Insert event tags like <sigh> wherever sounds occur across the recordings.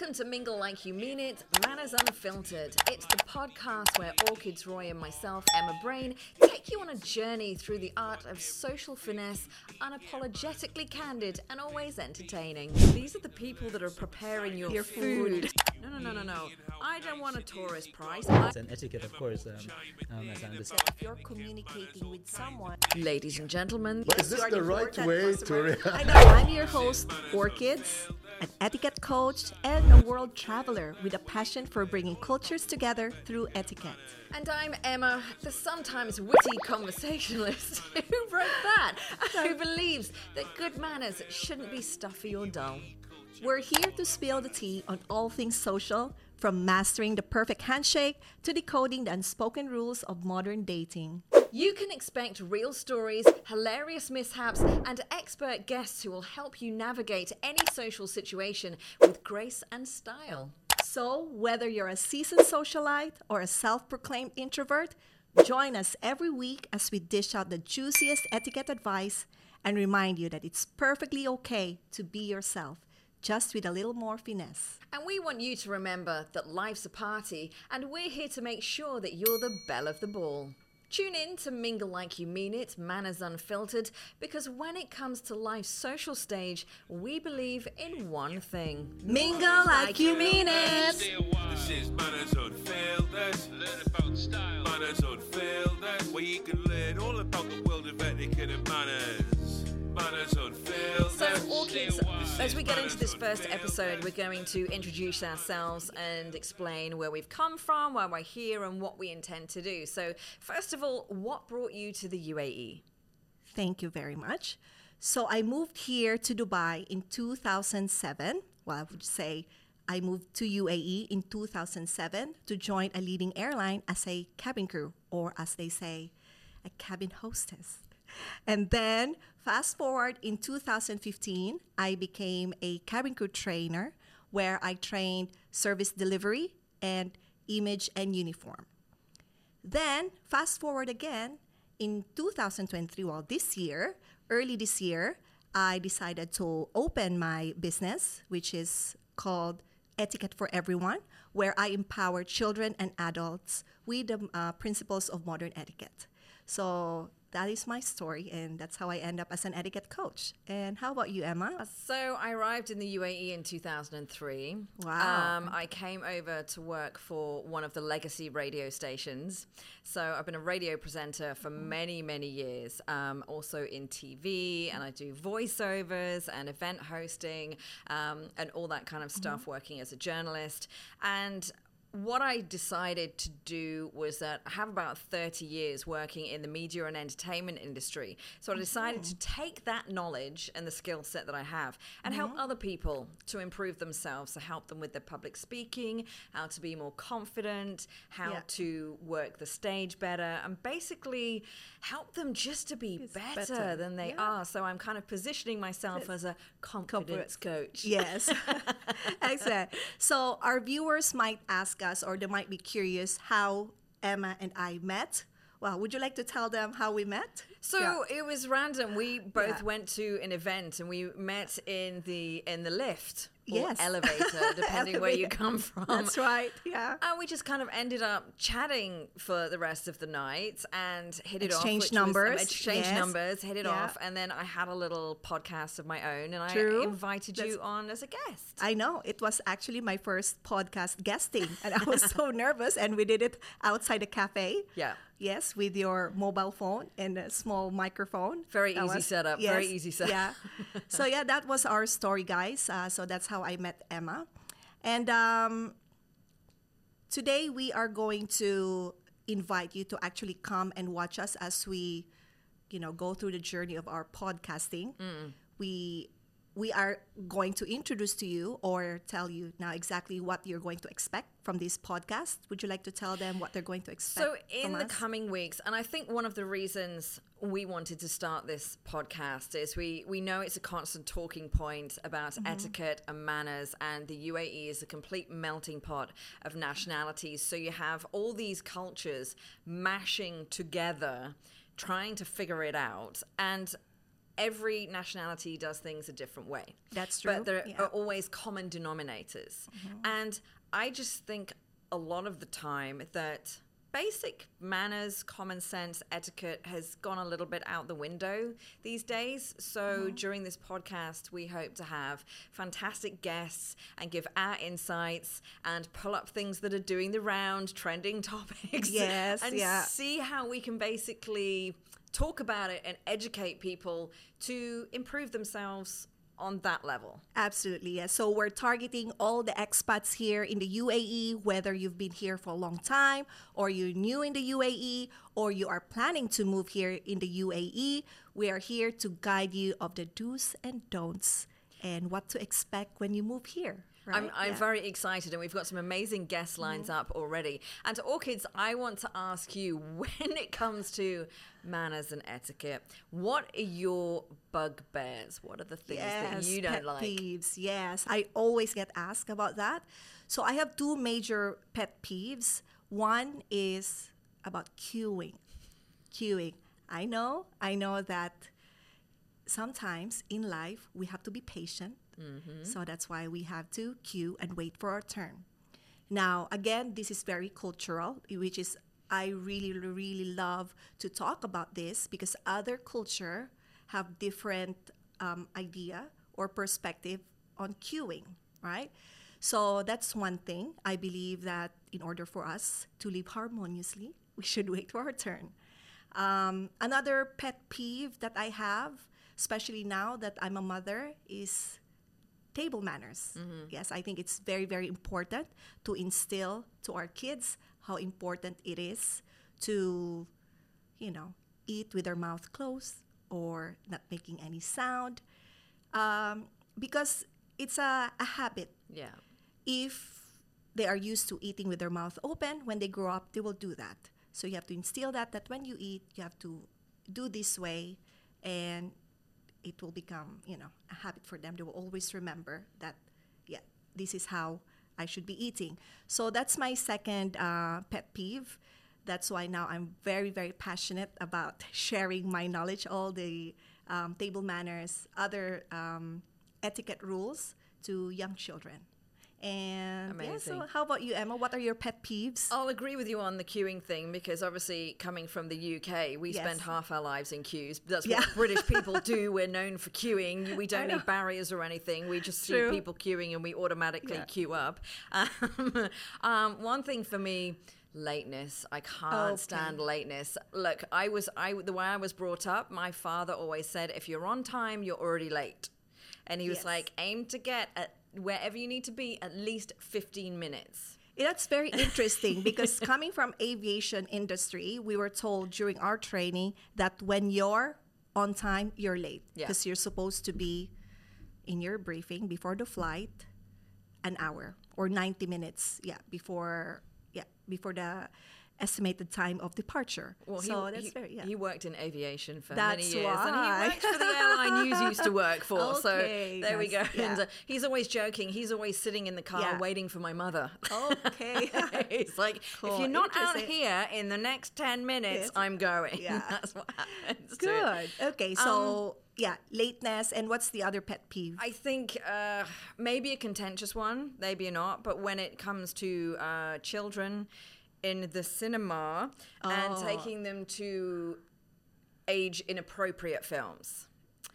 Welcome to Mingle Like You Mean It, Manners Unfiltered. It's the podcast where Orchids Roy and myself, Emma Brain, take you on a journey through the art of social finesse, unapologetically candid and always entertaining. These are the people that are preparing your, Your food. food. No, no, no, no, no. I don't want a tourist price. It's an etiquette, of course, um, um, as I understand. If you're communicating with someone, Ladies and gentlemen, But is this the right way customer. to I know. I'm your <laughs> host, Orchids, an etiquette coach and a world traveler with a passion for bringing cultures together through etiquette. And I'm Emma, the sometimes witty conversationalist <laughs> who wrote that, and <laughs> who believes that good manners shouldn't be stuffy or dull. We're here to spill the tea on all things social, from mastering the perfect handshake to decoding the unspoken rules of modern dating. You can expect real stories, hilarious mishaps, and expert guests who will help you navigate any social situation with grace and style. So, whether you're a seasoned socialite or a self proclaimed introvert, join us every week as we dish out the juiciest etiquette advice and remind you that it's perfectly okay to be yourself, just with a little more finesse. And we want you to remember that life's a party, and we're here to make sure that you're the belle of the ball. Tune in to Mingle Like You Mean It, Manners Unfiltered, because when it comes to life's social stage, we believe in one thing Mingle like you mean it! This is manners unfiltered. Learn about style. Manners unfiltered. Where you can learn all about the world of etiquette and manners. So, Orchids, as we get into this first episode, we're going to introduce ourselves and explain where we've come from, why we're here, and what we intend to do. So, first of all, what brought you to the? UAE? Thank you very much. So I moved here to Dubai in 2007. Well, I would say I moved to UAE in 2007 to join a leading airline as a cabin crew, or as they say, a cabin hostess. And then, fast forward in 2015, I became a cabin crew trainer where I trained service delivery and image and uniform. Then, fast forward again, in 2023, well, this year, early this year, I decided to open my business, which is called Etiquette for Everyone, where I empower children and adults with the uh, principles of modern etiquette. So that is my story, and that's how I end up as an etiquette coach. And how about you, Emma? So I arrived in the UAE in 2003. Wow. Um, I came over to work for one of the legacy radio stations. So I've been a radio presenter for many, many years. Um, also in TV, and I do voiceovers and event hosting um, and all that kind of stuff. Working as a journalist and. What I decided to do was that I have about 30 years working in the media and entertainment industry. So I oh, decided to take that knowledge and the skill set that I have and help mm-hmm. other people to improve themselves, to help them with their public speaking, how to be more confident, how Yeah. to work the stage better, and basically help them just to be better, better. than they Yeah. are. So I'm kind of positioning myself as a confidence coach. Yes. <laughs> Excellent. So our viewers might ask us, or they might be curious how Emma and I met. Well, would you like to tell them how we met? So Yeah. it was random. We both Yeah. went to an event and we met in the in the lift Yes. elevator, <laughs> depending where you come from. That's right. Yeah. And we just kind of ended up chatting for the rest of the night and hit it off. Exchange which was- um, numbers, exchange yes. numbers, hit it Yeah. off. And then I had a little podcast of my own and True. I invited you on as a guest. I know. It was actually my first podcast guesting, and I was so <laughs> nervous. And we did it outside a cafe. Yeah. Yes, with your mobile phone and a small microphone. Very That easy setup, very easy setup. Yeah. <laughs> so yeah, that was our story, guys. Uh, so that's how I met Emma, and um, today we are going to invite you to actually come and watch us as we, you know, go through the journey of our podcasting. Mm. We we are going to introduce to you or tell you now exactly what you're going to expect from this podcast. Would you like to tell them what they're going to expect? So, in the us? coming weeks, and I think one of the reasons we wanted to start this podcast is we, we know it's a constant talking point about Mm-hmm. etiquette and manners, and the UAE is a complete melting pot of nationalities. So, you have all these cultures mashing together, trying to figure it out. And every nationality does things a different way. That's true, But there yeah. Mm-hmm. are always common denominators. And I just think a lot of the time that basic manners, common sense, etiquette has gone a little bit out the window these days. So Mm-hmm. during this podcast, we hope to have fantastic guests and give our insights and pull up things that are doing the round, trending <laughs> topics. Yes, and yeah. see how we can basically talk about it and educate people to improve themselves on that level. Absolutely, yes. So we're targeting all the expats here in the UAE, whether you've been here for a long time, or you're new in the UAE, or you are planning to move here in the UAE. We are here to guide you of the do's and don'ts and what to expect when you move here. Right? I'm, I'm Yeah. Mm-hmm. very excited, and we've got some amazing guest lines up already. And to Orchids, I want to ask you <laughs> when it comes to manners and etiquette, what are your bugbears? What are the things that you don't pet like? peeves. Yes, I always get asked about that. So I have two major pet peeves. One is about queuing. Queuing. I know, I know that sometimes in life we have to be patient. So that's why we have to queue and wait for our turn. Now, again, this is very cultural, which is I really, really love to talk about this because other culture have different um, idea or perspective on queuing, right? So that's one thing. I believe that in order for us to live harmoniously, we should <laughs> wait for our turn. Um, another pet peeve that I have, especially now that I'm a mother, is table manners. Yes, I think it's very, very important to instill to our kids how important it is to, you know, eat with their mouth closed or not making any sound. Um, because it's a, a habit. Yeah. If they are used to eating with their mouth open, when they grow up, they will do that. So you have to instill that, that when you eat, you have to do this way and it will become, you know, a habit for them. They will always remember that, yeah, this is how I should be eating. So that's my second uh, pet peeve. That's why now I'm very, very passionate about <laughs> sharing my knowledge, all the um, table manners, other um, etiquette rules to young children. And yeah, so how about you, Emma? What are your pet peeves? I'll agree with you on the queuing thing because obviously coming from the UK, we Yes. spend half our lives in queues. That's Yeah. what <laughs> British people do. We're known for queuing. We don't need barriers or anything. We just True. see people queuing and we automatically Yeah. queue up. Um, <laughs> um, one thing for me. Lateness. I can't Okay. stand lateness. Look, I was I the way I was brought up. My father always said, "If you're on time, you're already late," and he was like, "Aim to get at wherever you need to be at least 15 minutes." That's very interesting because <laughs> coming from aviation industry, we were told during our training that when you're on time, you're late Yeah. because you're supposed to be in your briefing before the flight an hour or 90 minutes, yeah, before yeah, before the estimated time of departure. Well, so he, that's he, very yeah. he worked in aviation for many That's years, and he worked for the airline you used to work for. <laughs> Okay, so there we go. yeah. And uh, he's always joking. He's always sitting in the car Yeah. waiting for my mother. Okay. <laughs> It's like, if you're not out here in the next 10 minutes, Yes. I'm going. Yeah. <laughs> That's what happens. Good. Okay, so yeah, lateness and what's the other pet peeve? I think uh, maybe a contentious one, maybe not. But when it comes to uh, children in the cinema and Oh. taking them to age inappropriate films.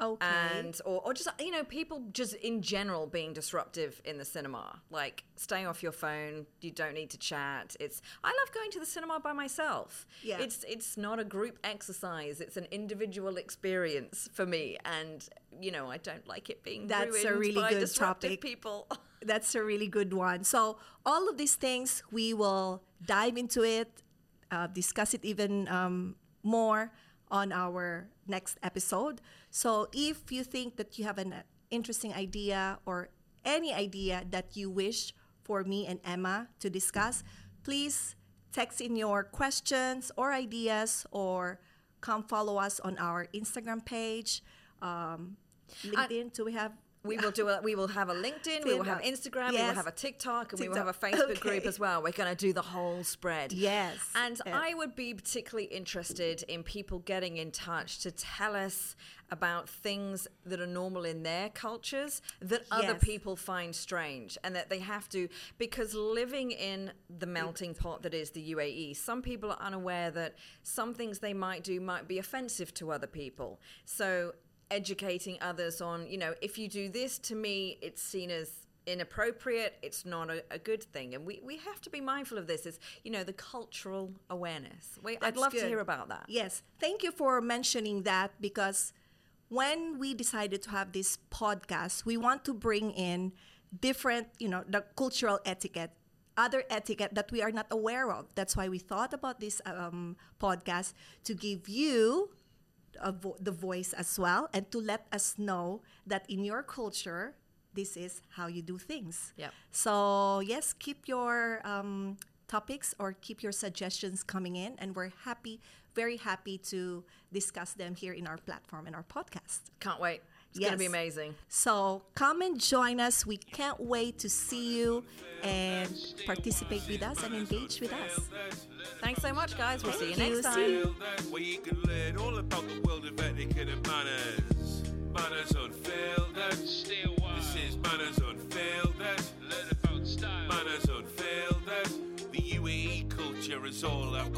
okay. and or, or just you know people just in general being disruptive in the cinema like stay off your phone you don't need to chat it's i love going to the cinema by myself Yeah. it's it's not a group exercise it's an individual experience for me and you know i don't like it being That's a really by good topic. people <laughs> That's a really good one. So, all of these things, we will dive into it, uh, discuss it even um, more on our next episode. So, if you think that you have an uh, interesting idea or any idea that you wish for me and Emma to discuss, please text in your questions or ideas or come follow us on our Instagram page, um, LinkedIn. Do we have We will do a, we will have a LinkedIn, we will have Instagram, we will have a TikTok, and we will have a TikTok. Facebook group as well. We're going to do the whole spread. Yes. And Yeah. I would be particularly interested in people getting in touch to tell us about things that are normal in their cultures that other people find strange and that they have to because living in the melting pot that is the UAE some people are unaware that some things they might do might be offensive to other people so educating others on you know if you do this to me it's seen as inappropriate it's not a, a good thing and we, we have to be mindful of this is you know the cultural awareness we, i'd love to hear about that Yes. Thank you for mentioning that because when we decided to have this podcast, we want to bring in different, you know, the cultural etiquette, other etiquette that we are not aware of. That's why we thought about this um, podcast to give you vo- the voice as well and to let us know that in your culture, this is how you do things. Yep. So, yes, keep your um, topics or keep your suggestions coming in, and we're happy, very happy to discuss them here in our platform and our podcast. can't wait it's going to be amazing So, come and join us. We can't wait to see you and participate with us and engage with us. thanks so much guys we'll see you Thank next time See you. Where you can learn all about the world of etiquette and manners. Manners unfiltered. Still This is manners unfiltered. Learn about style. Manners unfiltered. The UAE culture is all about